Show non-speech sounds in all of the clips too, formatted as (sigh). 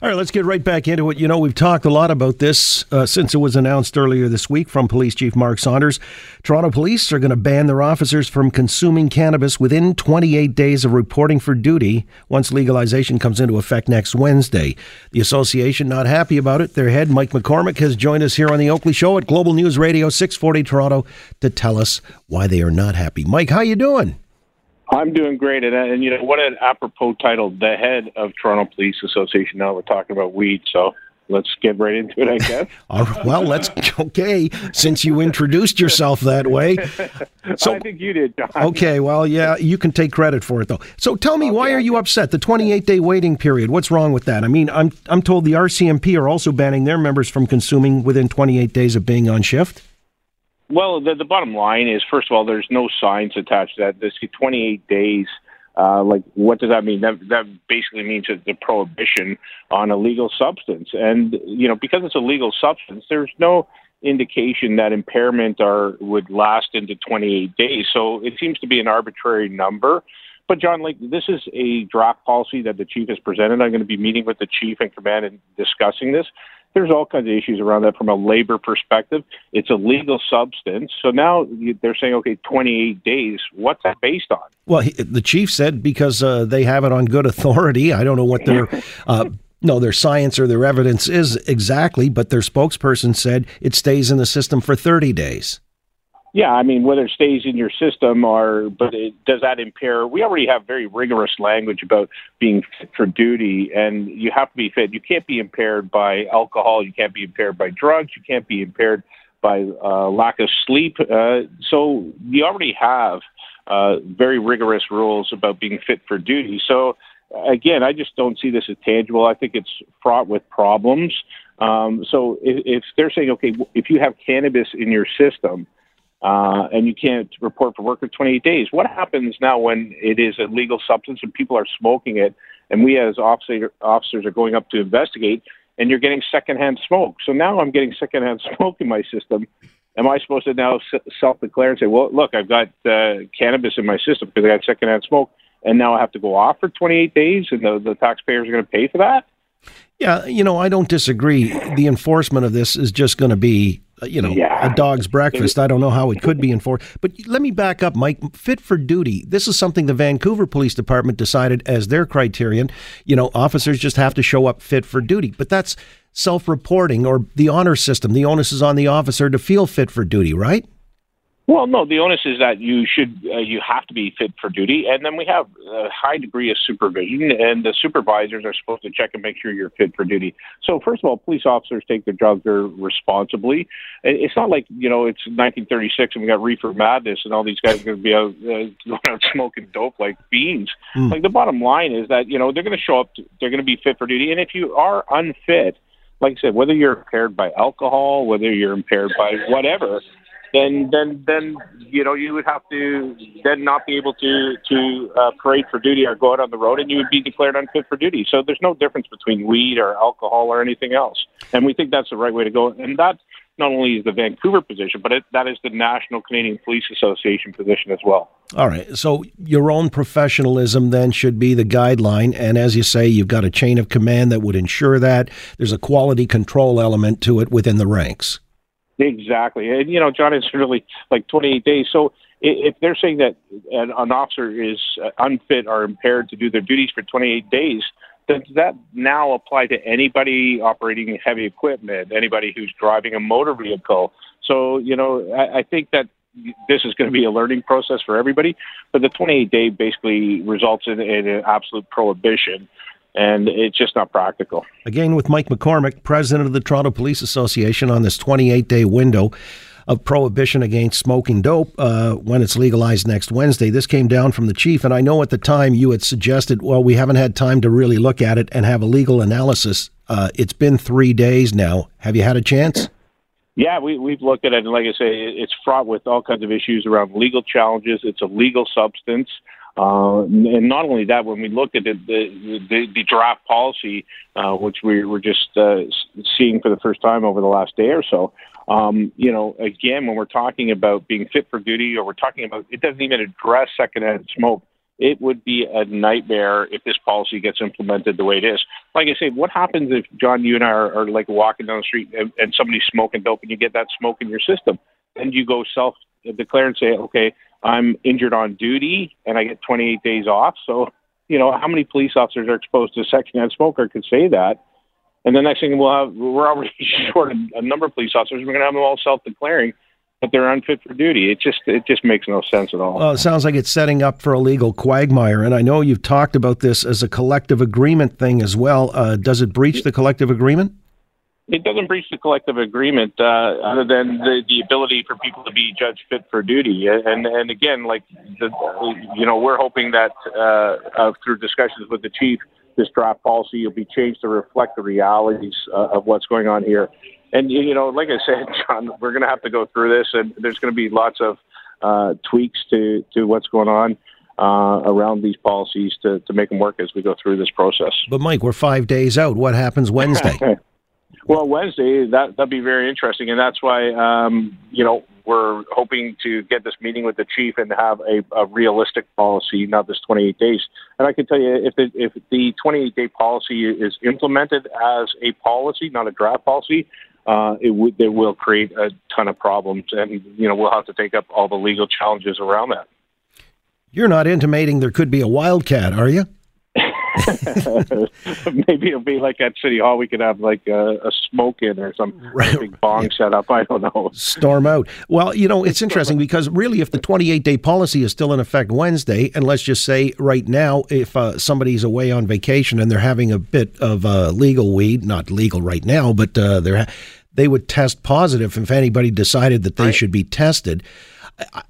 All right, let's get right back into it. You know, we've talked a lot about this uh, since it was announced earlier this week from Police Chief Mark Saunders. Toronto police are going to ban their officers from consuming cannabis within 28 days of reporting for duty once legalization comes into effect next Wednesday. The association not happy about it. Their head, Mike McCormack, has joined us here on the Oakley Show at Global News Radio 640 Toronto to tell us why they are not happy. Mike, how you doing? I'm doing great, and, and you know what an apropos title, the head of Toronto Police Association. Now we're talking about weed, so let's get right into it, I guess. (laughs) well, let's okay. Since you introduced yourself that way, (laughs) so I think you did. John. Okay, well, yeah, you can take credit for it though. So tell me, okay. why are you upset? The 28 day waiting period. What's wrong with that? I mean, I'm I'm told the RCMP are also banning their members from consuming within 28 days of being on shift. Well, the, the bottom line is, first of all, there's no science attached to that. This 28 days, uh, like, what does that mean? That, that basically means it's a prohibition on a legal substance. And, you know, because it's a legal substance, there's no indication that impairment are would last into 28 days. So it seems to be an arbitrary number. But John, like this is a draft policy that the chief has presented. I'm going to be meeting with the chief and command and discussing this. There's all kinds of issues around that from a labor perspective. It's a legal substance. So now they're saying, okay, 28 days. What's that based on? Well, he, the chief said because uh, they have it on good authority. I don't know what their. (laughs) Uh, no, their science or their evidence is exactly, but their spokesperson said it stays in the system for 30 days. Yeah, I mean, whether it stays in your system or, but it, does that impair? We already have very rigorous language about being fit for duty, and you have to be fit. You can't be impaired by alcohol. You can't be impaired by drugs. You can't be impaired by uh, lack of sleep. Uh, so you already have uh, very rigorous rules about being fit for duty. So again, I just don't see this as tangible. I think it's fraught with problems. Um, so if, if they're saying, okay, if you have cannabis in your system, uh, and you can't report for work for 28 days. What happens now when it is a legal substance and people are smoking it, and we as officer, officers are going up to investigate, and you're getting secondhand smoke? So now I'm getting secondhand (laughs) smoke in my system. Am I supposed to now self-declare and say, "Well, look, I've got uh, cannabis in my system because I got secondhand smoke, and now I have to go off for 28 days, and the, the taxpayers are going to pay for that"? Yeah, you know, I don't disagree. The enforcement of this is just going to be, Uh, you know, yeah. a dog's breakfast. I don't know how it could be enforced. But let me back up, Mike. Fit for duty. This is something the Vancouver Police Department decided as their criterion. You know, officers just have to show up fit for duty. But that's self reporting or the honor system. The onus is on the officer to feel fit for duty, right? Well, no, the onus is that you should uh, you have to be fit for duty, and then we have a high degree of supervision, and the supervisors are supposed to check and make sure you're fit for duty. So, first of all, police officers take their jobs very responsibly. It's not like you know it's 1936 and we got reefer madness, and all these guys are going to be out uh, (laughs) going out smoking dope like beans. Mm. Like the bottom line is that you know they're going to show up, to, they're going to be fit for duty, and if you are unfit, like I said, whether you're impaired by alcohol, whether you're impaired by whatever then then then you know you would have to then not be able to to uh, parade for duty or go out on the road, and you would be declared unfit for duty. So there's no difference between weed or alcohol or anything else, and we think that's the right way to go. And that not only is the Vancouver position, but it, that is the National Canadian Police Association position as well. All right. So your own professionalism then should be the guideline. And as you say, you've got a chain of command that would ensure that. There's a quality control element to it within the ranks. Exactly, and you know, John, it's really like 28 days. So if they're saying that an, an officer is uh, unfit or impaired to do their duties for 28 days, does that now apply to anybody operating heavy equipment, anybody who's driving a motor vehicle? So you know, I, I think that this is going to be a learning process for everybody. But the 28 day basically results in, in an absolute prohibition and it's just not practical. Again, with Mike McCormack, president of the Toronto Police Association, on this 28 day window. of prohibition against smoking dope uh, when it's legalized next Wednesday. This came down from the chief, and I know at the time you had suggested, well, we haven't had time to really look at it and have a legal analysis. Uh, it's been three days now. Have you had a chance? Yeah, we, we've looked at it, and like I say, it's fraught with all kinds of issues around legal challenges. It's a legal substance. Uh, and not only that, when we looked at it, the, the, the draft policy, uh, which we were just uh, seeing for the first time over the last day or so, um, you know, again, when we're talking about being fit for duty, or we're talking about it doesn't even address secondhand smoke. It would be a nightmare if this policy gets implemented the way it is. Like I say, what happens if John, you and I are, are like walking down the street and, and somebody's smoking dope, and you get that smoke in your system, and you go self declare and say, okay, I'm injured on duty and I get 28 days off. So, you know, how many police officers are exposed to secondhand smoker could say that? And the next thing we'll have, we're already (laughs) short a number of police officers. We're going to have them all self-declaring that they're unfit for duty. It just it just makes no sense at all. Well, it sounds like it's setting up for a legal quagmire. And I know you've talked about this as a collective agreement thing as well. Uh, does it breach the collective agreement? It doesn't breach the collective agreement uh, other than the, the ability for people to be judged fit for duty. And and again, like the, you know, we're hoping that uh, uh, through discussions with the chief, this draft policy will be changed to reflect the realities uh, of what's going on here. And you know, like I said, (laughs) John, we're going to have to go through this, and there's going to be lots of uh, tweaks to to what's going on. Uh, around these policies to, to make them work as we go through this process. But Mike, we're five days out. What happens Wednesday? (laughs) Well, Wednesday that that'd be very interesting, and that's why um, you know we're hoping to get this meeting with the chief and have a, a realistic policy, not this 28 days. And I can tell you, if the if the 28 day policy is implemented as a policy, not a draft policy, uh, it would it will create a ton of problems, and you know we'll have to take up all the legal challenges around that. You're not intimating there could be a wildcat, are you? (laughs) Maybe it'll be like at City Hall. We could have like a, a smoke in or some right. big bong yeah. set up. (laughs) I don't know. Storm out. Well, you know, it's interesting because really, if the 28 day policy is still in effect Wednesday, and let's just say right now, if uh, somebody's away on vacation and they're having a bit of uh, legal weed, not legal right now, but uh, they're they would test positive if anybody decided that they right. should be tested.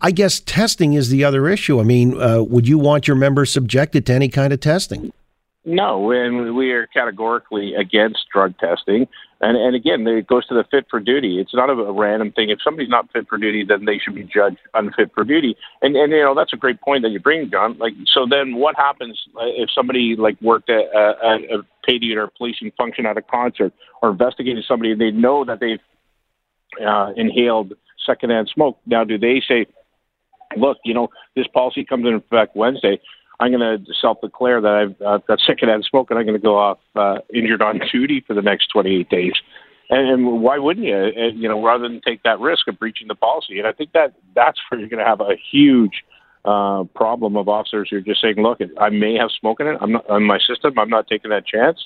I guess testing is the other issue. I mean, uh, would you want your members subjected to any kind of testing? No, and we are categorically against drug testing. And and again, it goes to the fit for duty. It's not a, a random thing. If somebody's not fit for duty, then they should be judged unfit for duty. And and you know that's a great point that you bring, John. Like so, then what happens if somebody like worked at a, a paid or policing function at a concert or investigated somebody and they know that they've uh, inhaled secondhand smoke? Now, do they say, look, you know, this policy comes into effect Wednesday. I'm going to self-declare that I've uh, got smoke, and I'm going to go off uh, injured on (laughs) duty for the next 28 days. And, and why wouldn't you? And, you know, rather than take that risk of breaching the policy. And I think that that's where you're going to have a huge uh, problem of officers who are just saying, "Look, I may have smoke in it. I'm not on my system. I'm not taking that chance."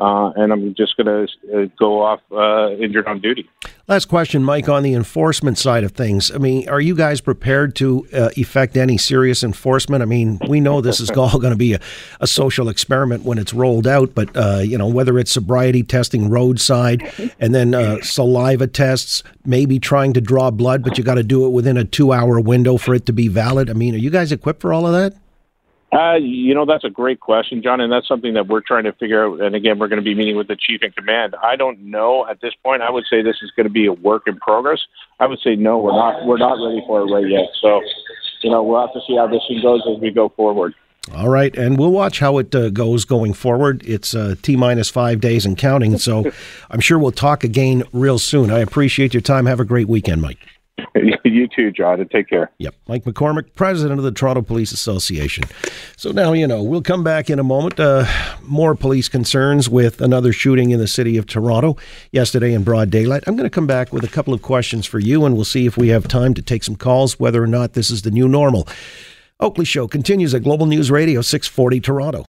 Uh, and I'm just going to uh, go off uh, injured on duty. Last question, Mike, on the enforcement side of things. I mean, are you guys prepared to uh, effect any serious enforcement? I mean, we know this is (laughs) all going to be a, a, social experiment when it's rolled out, but uh, you know whether it's sobriety testing roadside and then uh, saliva tests, maybe trying to draw blood, but you got to do it within a two-hour window for it to be valid. I mean, are you guys equipped for all of that? Uh, you know, that's a great question, John, and that's something that we're trying to figure out. And again, we're going to be meeting with the chief in command. I don't know at this point. I would say this is going to be a work in progress. I would say no, we're not. We're not ready for it right yet. So, you know, we'll have to see how this thing goes as we go forward. All right, and we'll watch how it uh, goes going forward. It's uh, T minus five days and counting, so (laughs) I'm sure we'll talk again real soon. I appreciate your time. Have a great weekend, Mike. (laughs) you too, John, and take care. Yep. Mike McCormack, president of the Toronto Police Association. So now, you know, we'll come back in a moment. Uh, more police concerns with another shooting in the city of Toronto yesterday in broad daylight. I'm going to come back with a couple of questions for you, and we'll see if we have time to take some calls, whether or not this is the new normal. Oakley Show continues at Global News Radio 640 Toronto.